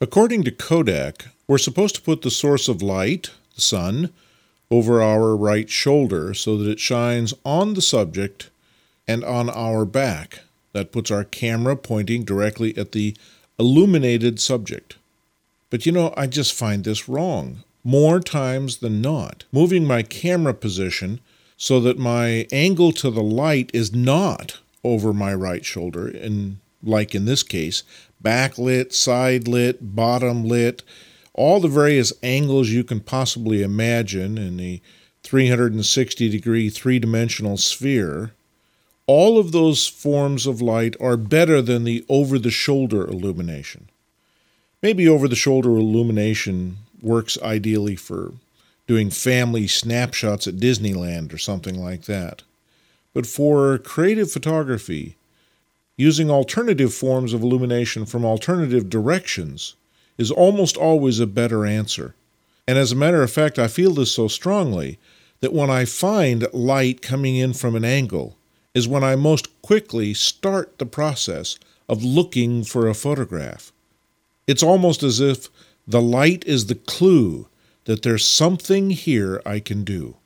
According to Kodak, we're supposed to put the source of light, the sun, over our right shoulder so that it shines on the subject and on our back. That puts our camera pointing directly at the illuminated subject. But you know, I just find this wrong. More times than not, moving my camera position so that my angle to the light is not over my right shoulder, and like in this case, backlit, side lit, bottom lit, all the various angles you can possibly imagine in the 360 degree three dimensional sphere, all of those forms of light are better than the over the shoulder illumination. Maybe over the shoulder illumination works ideally for doing family snapshots at Disneyland or something like that. But for creative photography, using alternative forms of illumination from alternative directions is almost always a better answer. And as a matter of fact, I feel this so strongly that when I find light coming in from an angle is when I most quickly start the process of looking for a photograph. It's almost as if the light is the clue that there's something here I can do.